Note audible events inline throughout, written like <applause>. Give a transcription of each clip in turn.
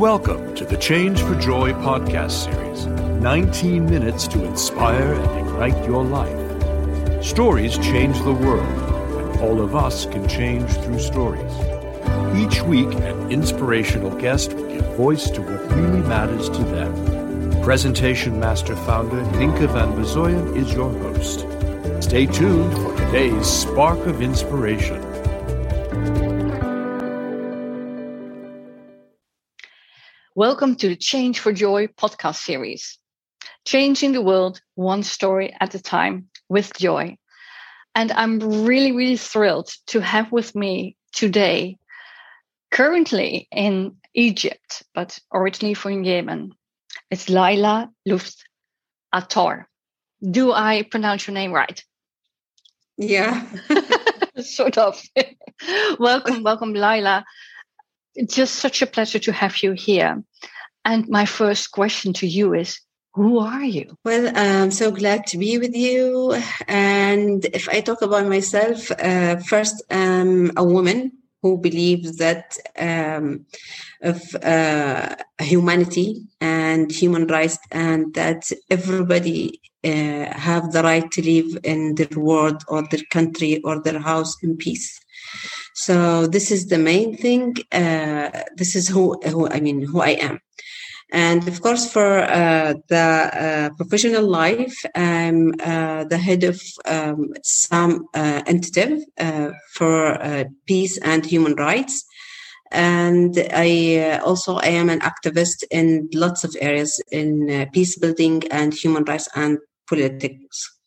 Welcome to the Change for Joy podcast series 19 minutes to inspire and ignite your life. Stories change the world, and all of us can change through stories. Each week, an inspirational guest will give voice to what really matters to them. Presentation Master founder Ninka van Bezoyen is your host. Stay tuned for today's Spark of Inspiration. Welcome to the Change for Joy podcast series. Changing the world one story at a time with joy. And I'm really, really thrilled to have with me today, currently in Egypt, but originally from Yemen. It's Laila Luft Ator. Do I pronounce your name right? Yeah. <laughs> <laughs> sort of. <laughs> welcome, welcome, Laila. It's just such a pleasure to have you here. And my first question to you is who are you? Well, I'm so glad to be with you. And if I talk about myself, uh, first, I'm a woman who believes that um, of uh, humanity and human rights, and that everybody uh, have the right to live in their world or their country or their house in peace. So this is the main thing. Uh, this is who, who I mean, who I am. And of course, for uh, the uh, professional life, I'm uh, the head of um, some uh, entity uh, for uh, peace and human rights. And I also I am an activist in lots of areas in peace building and human rights and politics.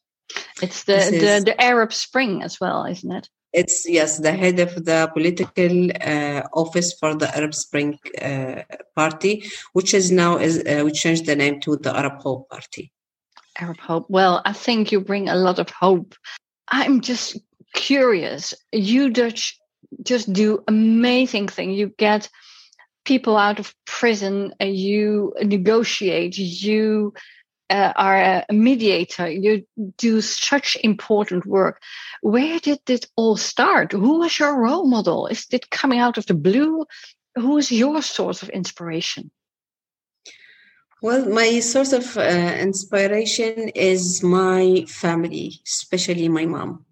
It's the, the, the Arab Spring as well, isn't it? It's yes, the head of the political uh, office for the Arab Spring uh, Party, which is now is uh, we changed the name to the Arab Hope Party. Arab Hope. Well, I think you bring a lot of hope. I'm just curious. You Dutch just do amazing thing. You get people out of prison. You negotiate. You uh, are a mediator. You do such important work. Where did it all start? Who was your role model? Is it coming out of the blue? Who is your source of inspiration? Well, my source of uh, inspiration is my family, especially my mom.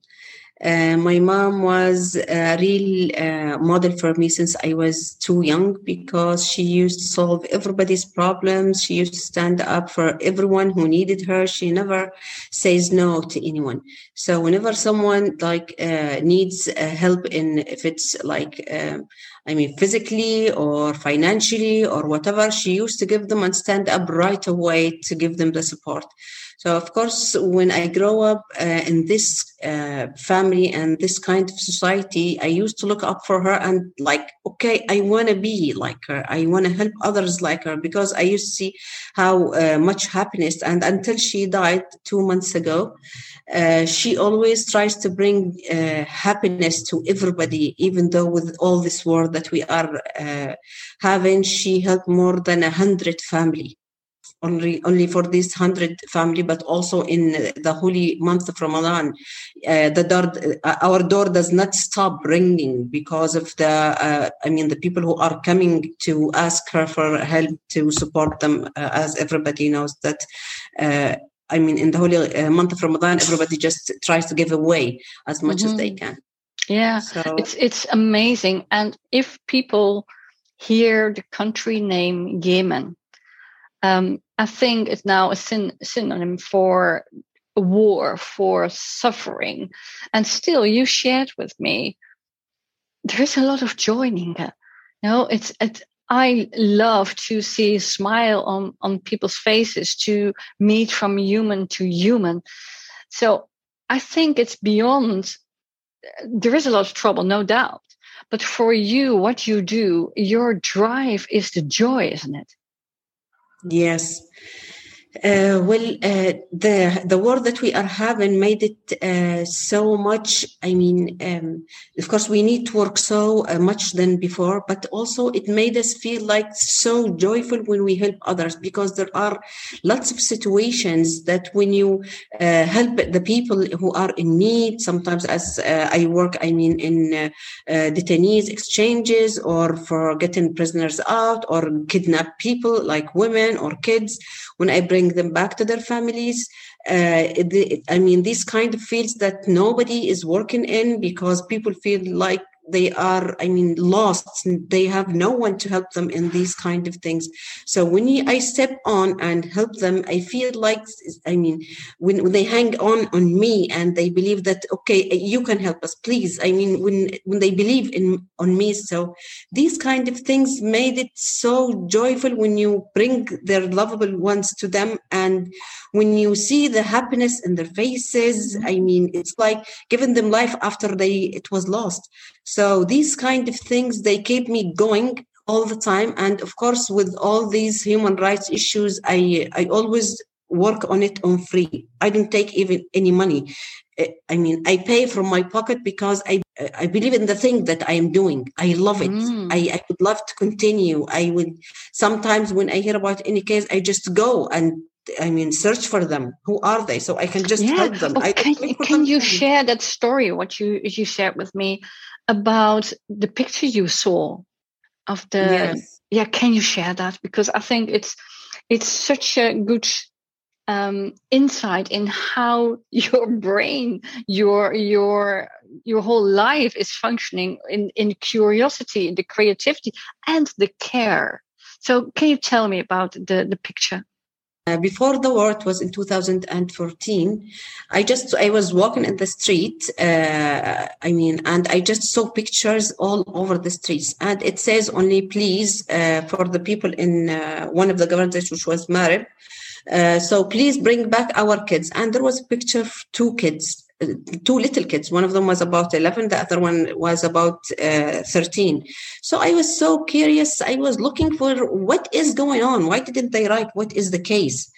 Uh, my mom was a real uh, model for me since I was too young because she used to solve everybody's problems. She used to stand up for everyone who needed her. She never says no to anyone. So whenever someone like uh, needs uh, help in, if it's like, um, I mean, physically or financially or whatever, she used to give them and stand up right away to give them the support. So, of course, when I grow up uh, in this uh, family and this kind of society, I used to look up for her and like, okay, I want to be like her. I want to help others like her because I used to see how uh, much happiness. And until she died two months ago, uh, she always tries to bring uh, happiness to everybody, even though with all this war that we are uh, having, she helped more than a hundred family only only for this hundred family, but also in the holy month of Ramadan, uh, the door, uh, our door does not stop ringing because of the, uh, I mean, the people who are coming to ask her for help to support them, uh, as everybody knows that. Uh, I mean, in the holy month of Ramadan, everybody just tries to give away as much mm-hmm. as they mm-hmm. can. Yeah, so, it's it's amazing. And if people hear the country name Yemen, um, I think it's now a syn- synonym for war, for suffering. And still, you shared with me, there's a lot of joy, Ninka. You know, it's, it. I love to see a smile on, on people's faces, to meet from human to human. So I think it's beyond, there is a lot of trouble, no doubt. But for you, what you do, your drive is the joy, isn't it? Yes. Uh, well, uh, the the war that we are having made it uh, so much. I mean, um, of course, we need to work so uh, much than before, but also it made us feel like so joyful when we help others because there are lots of situations that when you uh, help the people who are in need, sometimes as uh, I work, I mean, in detainees exchanges or for getting prisoners out or kidnap people like women or kids when I bring them back to their families. Uh, the, I mean, these kind of fields that nobody is working in because people feel like they are i mean lost. They have no one to help them in these kind of things. So when i step on and help them i feel like i mean when, when they hang on on me and they believe that okay you can help us please. I mean when when they believe in on me. So these kind of things made it so joyful when you bring their lovable ones to them and when you see the happiness in their faces. I mean it's like giving them life after they it was lost so these kind of things, they keep me going all the time. And of course, with all these human rights issues, I, I always work on it on free. I don't take even any money. Eh, I mean, I pay from my pocket because I I believe in the thing that I am doing. I love it. Mm. I, I would love to continue. I would sometimes when I hear about any case, I just go and I mean, search for them. Who are they? So I can just yeah. help them. Oh, can, can you share that story? What you you shared with me about the picture you saw of the yes. yeah can you share that? Because i think it's it's such a good um, insight in how <laughs> your brain your your your whole life is functioning in in curiosity in the creativity and the care. So can you tell me about the the picture uh, before the war, it was in 2014. I just I was walking in the street. Uh, I mean, and I just saw pictures all over the streets, and it says only please uh, for the people in uh, one of the governments, which was Marib. Uh, so please bring back our kids. And there was a picture of two kids two little kids. One of them was about 11, the other one was about uh, 13. So I was so curious. I was looking for what is going on. Why didn't they write what is the case?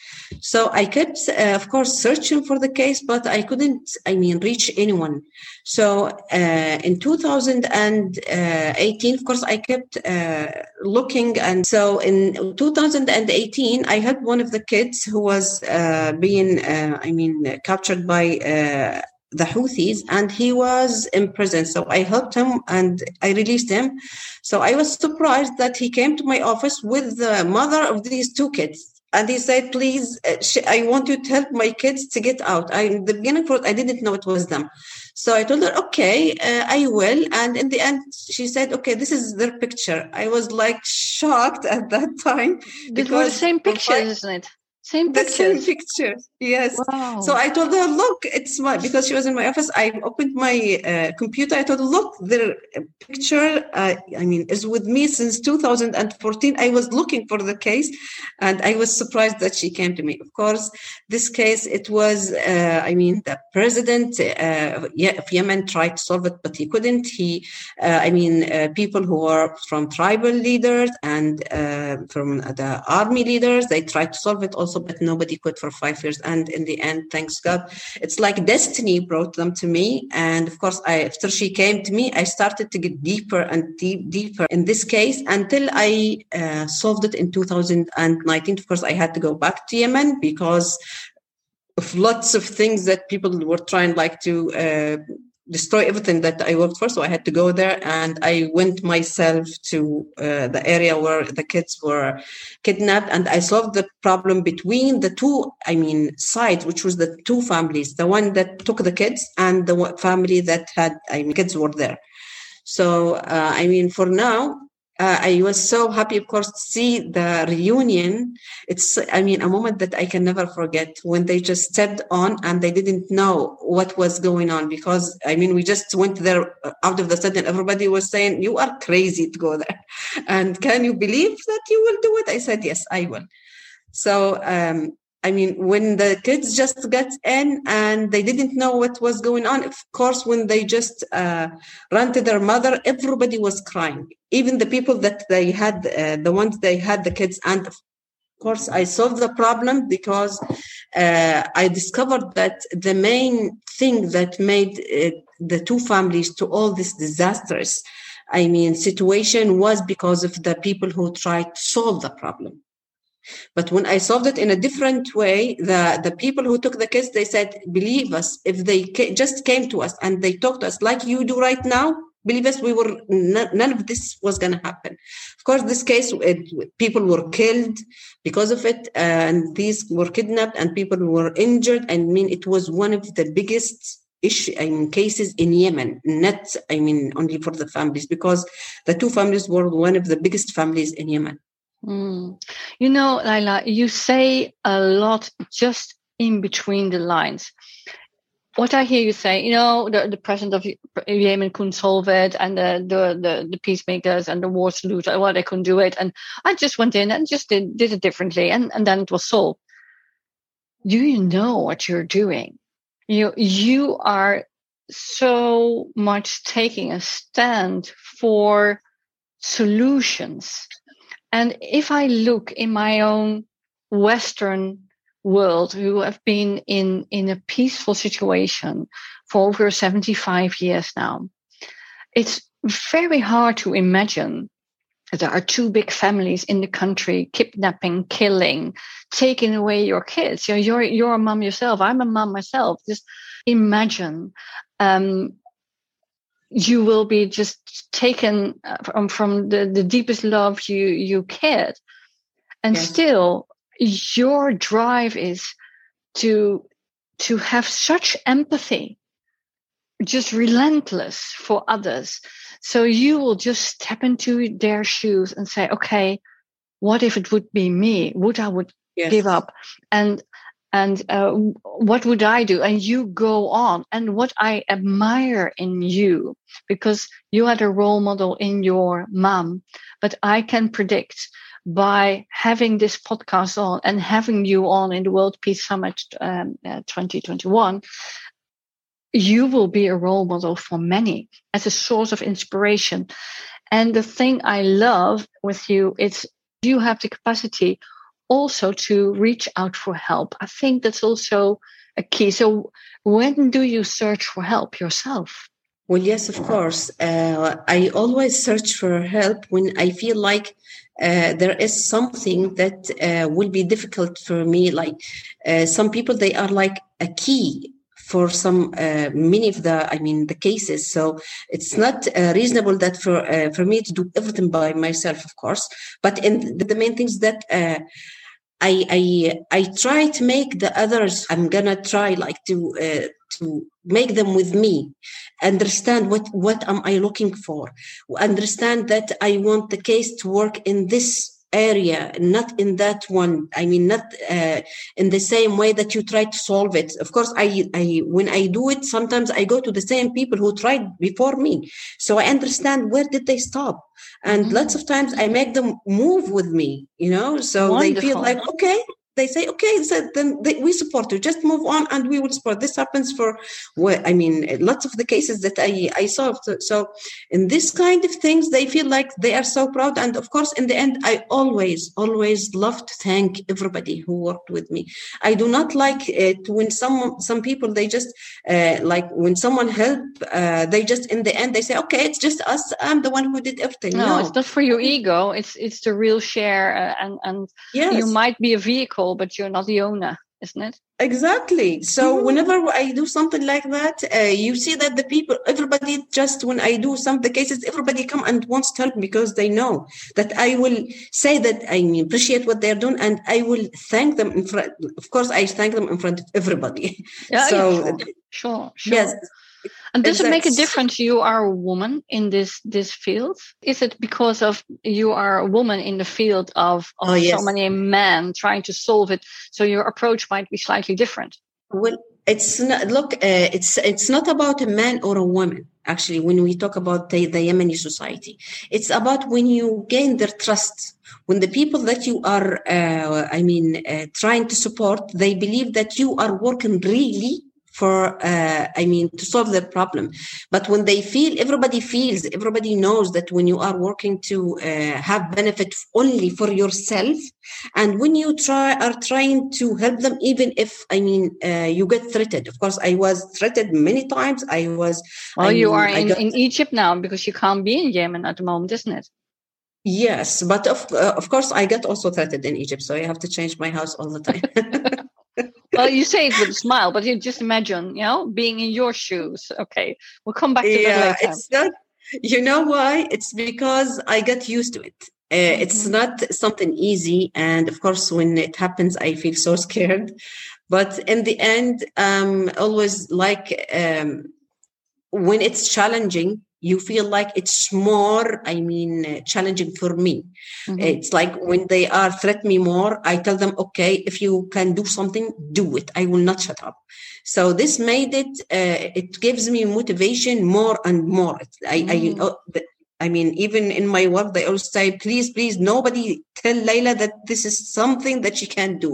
So I kept, uh, of course, searching for the case, but I couldn't, I mean, reach anyone. So uh, in 2018, of course, I kept uh, looking. And so in 2018, I had one of the kids who was uh, being, uh, I mean, captured by the Houthis and he was in prison. So I helped him and I released him. So I was surprised that he came to my office with the mother of these two kids. And he said, please, uh, I want you to help my kids to get out. I, in the beginning, I didn't know it was them. So I told her, okay, uh, I will. And in the end, she said, okay, this is their picture. I was like shocked at that <laughs> time. Because it was the same picture, isn't it? Same pictures. The same pictures. Yes. Wow. So I told her, look, it's my because she was in my office. I opened my uh, computer. I told her, look, their picture. Uh, I mean, is with me since 2014. I was looking for the case, and I was surprised that she came to me. Of course, this case it was. Uh, I mean, the president uh, of Yemen tried to solve it, but he couldn't. He, uh, I mean, uh, people who were from tribal leaders and from the army leaders, they tried to solve it also also, but nobody could for five years. And in the end, thanks God, it's like destiny brought them to me. And of course, I, after she came to me, I started to get deeper and deep, deeper in this case until I uh, solved it in 2019. Of course, I had to go back to Yemen because of lots of things that people were trying like to uh, destroy everything that I worked for. So I had to go there and I went myself to uh, the area where the kids were kidnapped and I solved the problem between the two, I mean, sides, which was the two families, the one that took the kids and the family that had, I mean, kids were there. So, uh, I mean, for now, uh, I was so happy, of course, to see the reunion. It's, I mean, a moment that I can never forget when they just stepped on and they didn't know what was going on because, I mean, we just went there uh, out of the sudden. Everybody was saying, You are crazy to go there. <laughs> And can you believe that you will do it? I said, Yes, I will. So, um, I mean, when the kids just got in and they didn't know what was going on, of course, when they just uh, ran to their mother, everybody was crying. Even the people that they had, uh, the ones they had the kids, and of course, I solved the problem because uh, I discovered that the main thing that made uh, the two families to all these disasters, I mean, situation was because of the people who tried to solve the problem. But when I solved it in a different way, the, the people who took the kids, they said, believe us, if they ca- just came to us and they talked to us like you do right now, believe us, we were, none of this was going to happen. Of course, this case, it, people were killed because of it, and these were kidnapped and people were injured. I mean, it was one of the biggest issue I mean, cases in Yemen, not, I mean, only for the families, because the two families were one of the biggest families in Yemen. Mm. You know, Laila, you say a lot just in between the lines. What I hear you say, you know, the, the president of Yemen couldn't solve it, and the, the, the, the peacemakers and the war solution, well, they couldn't do it. And I just went in and just did, did it differently, and, and then it was solved. Do you know what you're doing? You, you are so much taking a stand for solutions and if I look in my own Western world, who have been in, in a peaceful situation for over 75 years now, it's very hard to imagine there are two big families in the country kidnapping, killing, taking away your kids. You know, you're you're a mom yourself. I'm a mom myself. Just imagine um, you will be just taken uh, from, from the, the deepest love you you cared and yes. still your drive is to to have such empathy just relentless for others so you will just step into their shoes and say okay what if it would be me would i would yes. give up and and uh, what would I do? And you go on. And what I admire in you, because you had a role model in your mom, but I can predict by having this podcast on and having you on in the World Peace Summit um, uh, 2021, you will be a role model for many as a source of inspiration. And the thing I love with you, is you have the capacity also to reach out for help. I think that's also a key. So, when do you search for help yourself? Well, yes, of course. Uh, I always search for help when I feel like uh, there is something that uh, will be difficult for me. Like uh, some people, they are like a key for some uh, many of the i mean the cases. So it's not uh, reasonable that for uh, for me to do everything by myself of course. But the, the main things that uh, I, I I try to make the others. I'm gonna try like to uh, to make them with me, understand what what am I looking for, understand that I want the case to work in this area not in that one i mean not uh, in the same way that you try to solve it of course i i when i do it sometimes i go to the same people who tried before me so i understand where did they stop and mm-hmm. lots of times i make them move with me you know so Wonderful. they feel like okay they say, okay, so then they, we support you. Just move on, and we will support. This happens for, well, I mean, lots of the cases that I I solved. So, in this kind of things, they feel like they are so proud. And of course, in the end, I always, always love to thank everybody who worked with me. I do not like it when some some people they just uh, like when someone help, uh, they just in the end they say, okay, it's just us. I'm the one who did everything. No, no. it's not for your ego. It's it's the real share, uh, and and yes. you might be a vehicle but you're not the owner, isn't it? Exactly. So mm-hmm. whenever I do something like that, uh, you see that the people, everybody just when I do some of the cases, everybody come and wants to help because they know that I will say that I appreciate what they're doing and I will thank them in front. Of course, I thank them in front of everybody. Yeah, <laughs> so yeah, sure. sure, sure. Yes. And does it make a difference you are a woman in this this field? Is it because of you are a woman in the field of, of oh, yes. so many men trying to solve it, so your approach might be slightly different? Well, it's not look uh, it's it's not about a man or a woman actually when we talk about the, the yemeni society it's about when you gain their trust when the people that you are uh, i mean uh, trying to support they believe that you are working really for uh, i mean to solve their problem. But when they feel everybody feels everybody knows that when you are working to uh, have benefit only for yourself and when you try are trying to help them even if i mean uh, you get threatened. Of course i was threatened many times. I was well I you mean, are in, got- in egypt now because you can't be in yemen at the moment isn't it? Yes but of, uh, of course i get also threatened in egypt so i have to change my house all the time <laughs> well you say it with a smile but you just imagine you know being in your shoes. Okay we'll come back to yeah that later. it's not you know why? It's because i got used to it. Uh, it's Mhm. not something easy and of course when it happens i feel so <laughs> scared. But in the end um always like um when it's challenging you feel like it's more i mean uh, challenging for me Mhm. it's like when they are threat me more i tell them okay if you can do something do it i will not shut up so this made it uh, it gives me motivation more and more i Mm. i the- I mean, even in my work, they always say, please, please, nobody tell Laila that this is something that she can't do.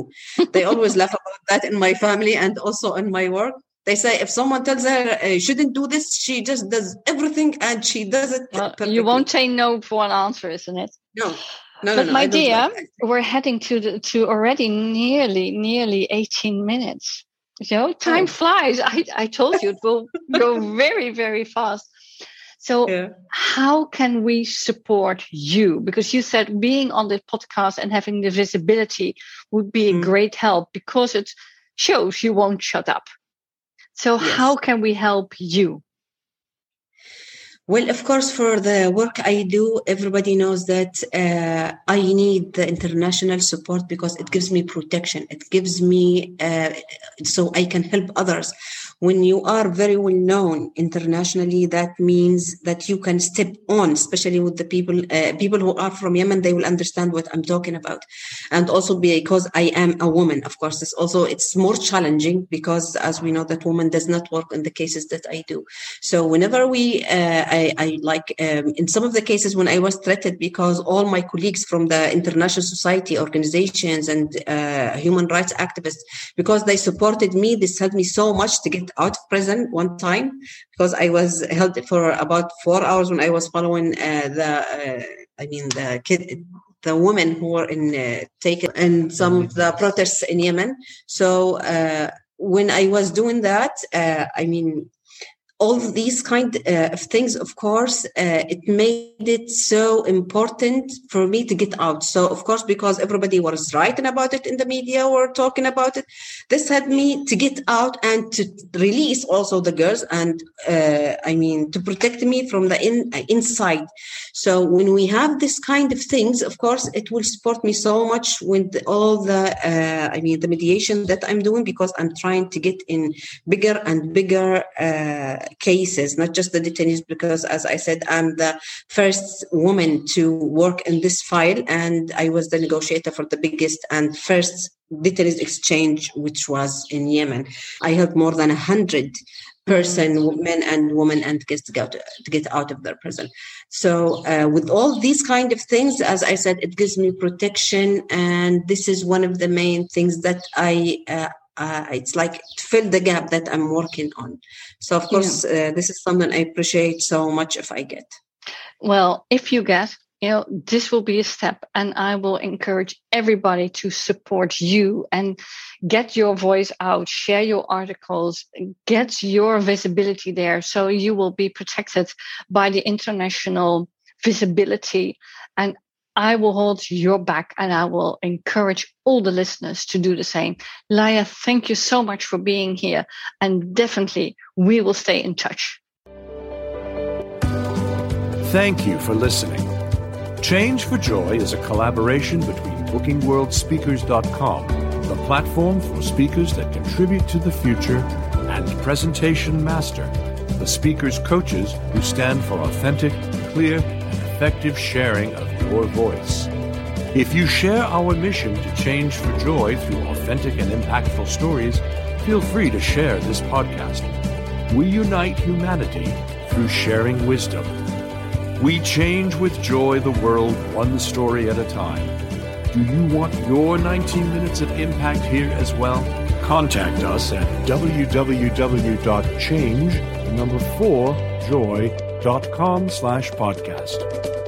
They always laugh about that in my family and also in my work. They say if someone tells her uh, shouldn't do this, she just does everything and she does it. well, you won't say no for an answer isn't it No, no, no, but no, my dear we're heading to the to already nearly nearly 18 minutes you know time Oh. flies i i told you it will go <laughs> very very fast so Yeah. how can we support you because you said being on the podcast and having the visibility would be a Mm. great help because it shows you won't shut up so Yes. how can we help you Well, of course, for the work I do, everybody knows that uh, I need the international support because it gives me protection. It gives me uh, so I can help others. When you are very well known internationally, that means that you can step on, especially with the people uh, people who are from Yemen. They will understand what I'm talking about, and also because I am a woman. Of course, it's also it's more challenging because, as we know, that woman does not work in the cases that I do. So whenever we, uh, I, I like um, in some of the cases when I was threatened because all my colleagues from the international society organizations and uh, human rights activists, because they supported me, this helped me so much to get out of prison one time because I was held for about four hours when I was following uh, the, uh, I mean the kid. The women who were in uh, taken in some of the protests in Yemen. So uh, when I was doing that, uh, I mean, all these kind uh, of things of course uh, it made it so important for me to get out. So of course because everybody was writing about it in the media or talking about it this had me to get out and to release also the girls and uh, i mean to protect me from the in, uh, inside. So when we have this kind of things of course it will support me so much with all the uh, i mean the mediation that i'm doing because i'm trying to get in bigger and bigger uh, cases, not just the detainees, because as I said, I'm the first woman to work in this file, and I was the negotiator for the biggest and first detainees exchange, which was in Yemen. I helped more than a hundred person, men and women, and kids to get to get out of their prison. So, uh, with all these kind of things, as I said, it gives me protection, and this is one of the main things that I. Uh, uh, it's like to fill the gap that I'm working on. So, of course, uh, this is something I appreciate so much if I get. Well, if you get, you know, this will be a step, and I will encourage everybody to support you and get your voice out, share your articles, get your visibility there so you will be protected by the international visibility. And I will hold your back and I will encourage all the listeners to do the same. Laya, thank you so much for being here. And definitely we will stay in touch. Thank you for listening. Change for Joy is a collaboration between BookingWorldSpeakers.com, the platform for speakers that contribute to the future, and Presentation Master, the speakers' coaches who stand for authentic, clear, and effective sharing of your voice. If you share our mission to change for joy through authentic and impactful stories, feel free to share this podcast. We unite humanity through sharing wisdom. We change with joy the world one story at a time. Do you want your 19 minutes of impact here as well? Contact us at www.change, the number 4, joy.com slash podcast.